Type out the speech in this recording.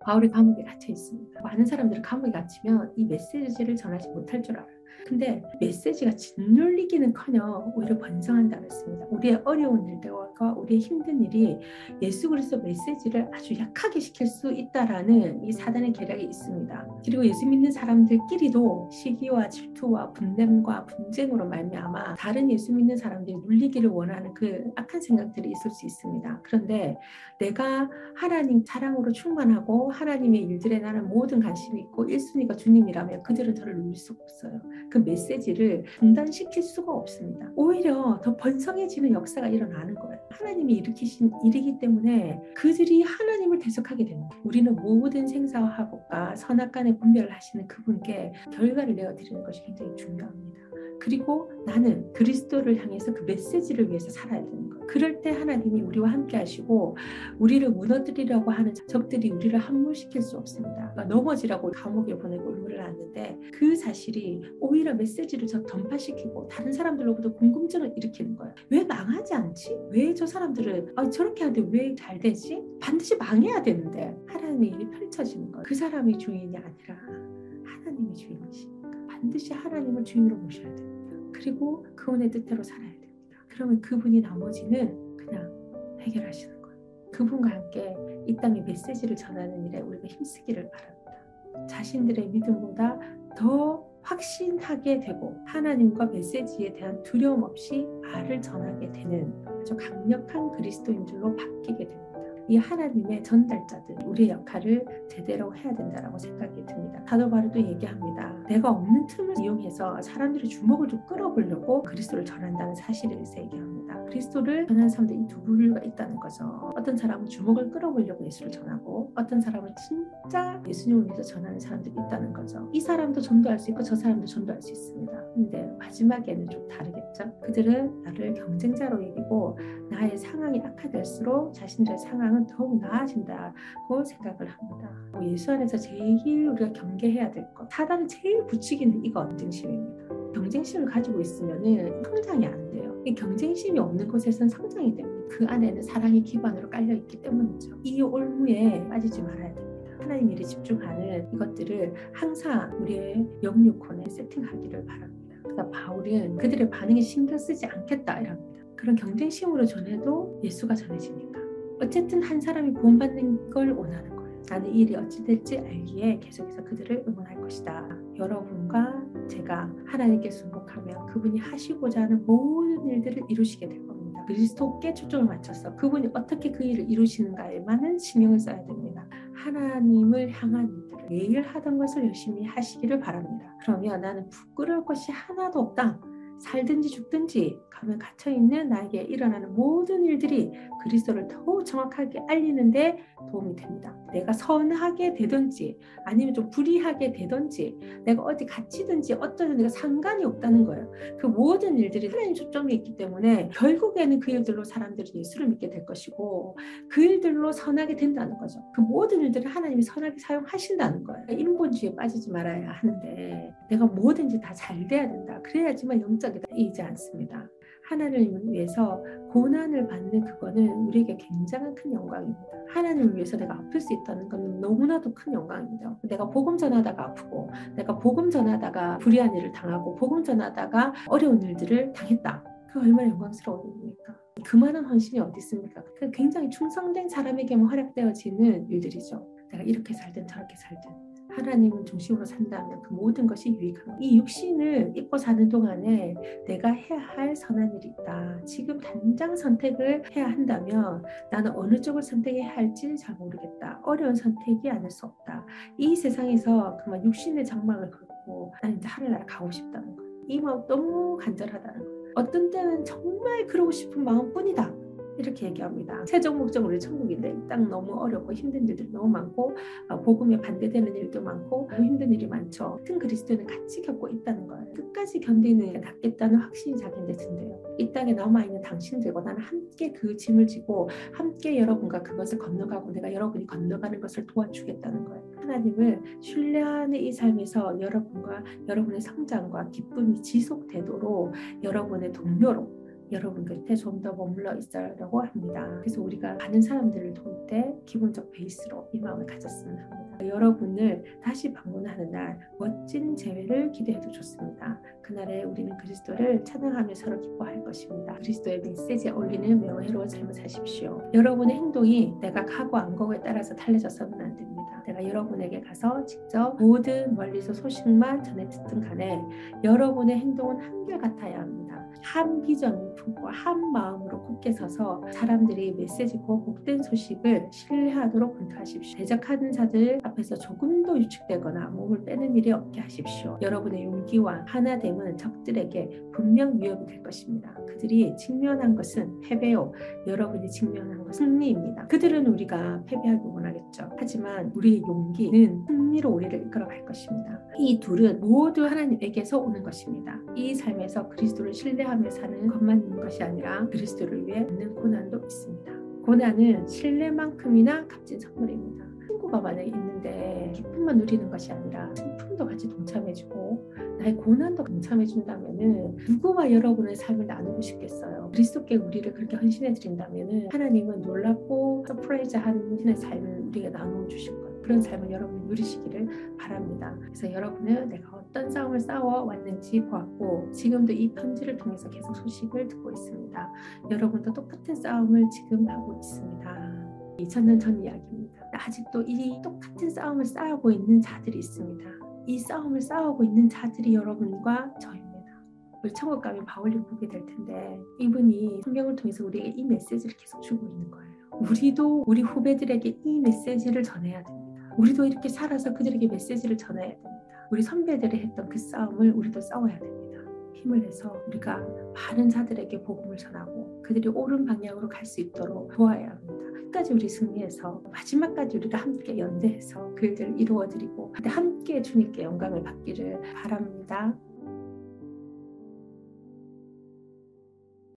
바울이 감옥에 갇혀 있습니다. 많은 사람들은 감옥에 갇히면 이 메시지를 전하지 못할 줄 알아요. 근데 메시지가 짓눌리기는커녕 오히려 번성한다 그랬습니다. 우리의 어려운 일들과 우리의 힘든 일이 예수 그리스도 메시지를 아주 약하게 시킬 수 있다라는 이 사단의 계략이 있습니다. 그리고 예수 믿는 사람들끼리도 시기와 질투와 분냄과 분쟁으로 말미암아 다른 예수 믿는 사람들이 눌리기를 원하는 그 악한 생각들이 있을 수 있습니다. 그런데 내가 하나님 사랑으로 충만하고 하나님의 일들에 나는 모든 관심이 있고 1순위가 주님이라면 그들은 저를 눌릴 수가 없어요. 그 메시지를 중단시킬 수가 없습니다. 오히려 더 번성해지는 역사가 일어나는 거예요. 하나님이 일으키신 일이기 때문에 그들이 하나님을 대적하게 됩니다. 우리는 모든 생사와 하복과 선악 간의 분별을 하시는 그분께 결과를 내어드리는 것이 굉장히 중요합니다. 그리고 나는 그리스도를 향해서 그 메시지를 위해서 살아야 되는 거예요. 그럴 때 하나님이 우리와 함께 하시고 우리를 무너뜨리려고 하는 적들이 우리를 함몰시킬 수 없습니다. 그러니까 넘어지라고 감옥에 보내고 울물을 놨는데 그 사실이 오히려 메시지를 저 던파시키고 다른 사람들로부터 궁금증을 일으키는 거예요. 왜 망하지 않지? 왜 저 사람들은 아, 저렇게 하는데 왜 잘 되지? 반드시 망해야 되는데 하나님의 일이 펼쳐지는 거예요. 그 사람이 주인이 아니라 하나님이 주인이시니까 반드시 하나님을 주인으로 모셔야 돼요. 그리고 그분의 뜻대로 살아야 됩니다. 그러면 그분이 나머지는 그냥 해결하시는 거예요. 그분과 함께 이 땅의 메시지를 전하는 일에 우리가 힘쓰기를 바랍니다. 자신들의 믿음보다 더 확신하게 되고 하나님과 메시지에 대한 두려움 없이 말을 전하게 되는 아주 강력한 그리스도인들로 바뀌게 됩니다. 이 하나님의 전달자들 우리의 역할을 제대로 해야 된다라고 생각이 듭니다. 사도 바울도 얘기합니다. 내가 없는 틈을 이용해서 사람들의 주목을 좀 끌어보려고 그리스도를 전한다는 대해서 얘기합니다. 그리스도를 전하는 사람들 이 두 부류가 있다는 거죠. 어떤 사람은 주목을 끌어보려고 예수를 전하고 어떤 사람은 진짜 예수님을 위해서 전하는 사람들이 있다는 거죠. 이 사람도 전도할 수 있고 저 사람도 전도할 수 있습니다. 근데 마지막에는 좀 다르겠죠. 그들은 나를 경쟁자로 여기고 나의 상황이 악화될수록 자신들의 상황은 세상은 더욱 나아진다고 생각을 합니다. 뭐 예수 안에서 제일 우리가 경계해야 될 것, 사단이 제일 부추기는 이거 경쟁심입니다. 경쟁심을 가지고 있으면 성장이 안 돼요. 이 경쟁심이 없는 곳에서는 성장이 됩니다. 그 안에는 사랑의 기반으로 깔려 있기 때문이죠. 이 올무에 빠지지 말아야 됩니다. 하나님 일에 집중하는 이것들을 항상 우리의 영육혼에 세팅하기를 바랍니다. 그러니까 바울은 그들의 반응에 신경 쓰지 않겠다 이랍니다. 그런 경쟁심으로 전해도 예수가 전해지니까. 어쨌든 한 사람이 구원받는 걸 원하는 거예요. 나는 이 일이 어찌 될지 알기에 계속해서 그들을 응원할 것이다. 여러분과 제가 하나님께 순복하면 그분이 하시고자 하는 모든 일들을 이루시게 될 겁니다. 그리스도께 초점을 맞춰서 그분이 어떻게 그 일을 이루시는가에만은 신경을 써야 됩니다. 하나님을 향한 일들을 매일 하던 것을 열심히 하시기를 바랍니다. 그러면 나는 부끄러울 것이 하나도 없다. 살든지 죽든지 가면 갇혀 있는 나에게 일어나는 모든 일들이 그리스도를 더욱 정확하게 알리는데 도움이 됩니다. 내가 선하게 되든지 아니면 좀 불의하게 되든지 내가 어디 갇히든지 어쩌든 내가 상관이 없다는 거예요. 그 모든 일들이 하나님 초점이 있기 때문에 결국에는 그 일들로 사람들이 예수를 믿게 될 것이고 그 일들로 선하게 된다는 거죠. 그 모든 일들을 하나님이 선하게 사용하신다는 거예요. 인본주의에 빠지지 말아야 하는데 내가 뭐든지 다 잘 돼야 된다. 그래야지만 영 적이지 않습니다. 하나님을 위해서 고난을 받는 그거는 우리에게 굉장한 큰 영광입니다. 하나님을 위해서 내가 아플 수 있다는 건 너무나도 큰 영광입니다. 내가 복음 전하다가 아프고, 내가 복음 전하다가 불의한 일을 당하고, 복음 전하다가 어려운 일들을 당했다. 그 얼마나 영광스러운 일입니까? 그만한 헌신이 어디 있습니까? 그 굉장히 충성된 사람에게만 활약되어지는 일들이죠. 내가 이렇게 살든 저렇게 살든. 하나님을 중심으로 산다면 그 모든 것이 유익합니다. 이 육신을 입고 사는 동안에 내가 해야 할 선한 일이 있다. 지금 당장 선택을 해야 한다면 나는 어느 쪽을 선택해야 할지 잘 모르겠다. 어려운 선택이 아닐 수 없다. 이 세상에서 그만 육신의 장막을 걷고 나는 이제 하늘나라 가고 싶다는 거예요. 이 마음 너무 간절하다는 거예요. 어떤 때는 정말 그러고 싶은 마음뿐이다. 이렇게 얘기합니다. 최종 목적은 우리 천국인데 이 땅 너무 어렵고 힘든 일들이 너무 많고 어, 복음에 반대되는 일도 많고 힘든 일이 많죠. 같은 그리스도는 같이 겪고 있다는 거예요. 끝까지 견디는 게 낫겠다는 확신이 자기한테 든대요. 이 땅에 남아 있는 당신들과 나는 함께 그 짐을 지고 함께 여러분과 그것을 건너가고 내가 여러분이 건너가는 것을 도와주겠다는 거예요. 하나님을 신뢰하는 이 삶에서 여러분과 여러분의 성장과 기쁨이 지속되도록 여러분의 동료로 여러분 곁에 좀 더 머물러 있으려고 합니다. 그래서 우리가 많은 사람들을 도울 때 기본적 베이스로 이 마음을 가졌으면 합니다. 여러분을 다시 방문하는 날 멋진 재회를 기대해도 좋습니다. 그날에 우리는 그리스도를 찬양하며 서로 기뻐할 것입니다. 그리스도의 메시지에 어울리는 명예로운 삶을 사십시오. 여러분의 행동이 내가 가고 안 가고에 따라서 달라져서는 안 됩니다. 내가 여러분에게 가서 직접 모든 멀리서 소식만 전해 듣든 간에 여러분의 행동은 한결같아야 합니다. 한 비전을 품고 한 마음으로 굳게 서서 사람들이 메시지고 복된 소식을 신뢰하도록 권투하십시오. 대적하는 자들 앞에서 조금도 위축되거나 몸을 빼는 일이 없게 하십시오. 여러분의 용기와 하나됨은 적들에게 분명 위협이 될 것입니다. 그들이 직면한 것은 패배요. 여러분이 직면한 것은 승리입니다. 그들은 우리가 패배하기 원하겠죠. 하지만 우리의 용기는 승리로 우리를 이끌어갈 것입니다. 이 둘은 모두 하나님에게서 오는 것입니다. 이 삶에서 그리스도를 신뢰 하며 사는 것만 있는 것이 아니라 그리스도를 위해 있는 고난도 있습니다. 고난은 신뢰만큼이나 값진 선물입니다. 친구가 만약에 있는데 기쁨만 누리는 것이 아니라 슬픔도 같이 동참해주고 나의 고난도 동참해준다면은 누구와 여러분의 삶을 나누고 싶겠어요. 그리스도께 우리를 그렇게 헌신해 드린다면은 하나님은 놀랍고 surprise한 신의 삶을 우리에게 나누어 주실 거예요. 그런 삶을 여러분이 누리시기를 바랍니다. 그래서 여러분은 내가 어떤 싸움을 싸워 왔는지 보았고 지금도 이 편지를 통해서 계속 소식을 듣고 있습니다. 여러분도 똑같은 싸움을 지금 하고 있습니다. 2000년 전 이야기입니다. 아직도 이 똑같은 싸움을 싸우고 있는 자들이 있습니다. 이 싸움을 싸우고 있는 자들이 여러분과 저입니다. 우리 천국 가면 바울을 보게 될 텐데 이분이 성경을 통해서 우리에게 이 메시지를 계속 주고 있는 거예요. 우리도 우리 후배들에게 이 메시지를 전해야 됩니다. 우리도 이렇게 살아서 그들에게 메시지를 전해야 됩니다. 우리 선배들이 했던 그 싸움을 우리도 싸워야 됩니다. 힘을 내서 우리가 많은 자들에게 복음을 전하고 그들이 옳은 방향으로 갈 수 있도록 도와야 합니다. 끝까지 우리 승리해서 마지막까지 우리가 함께 연대해서 그 일들을 이루어드리고 함께 주님께 영광을 받기를 바랍니다.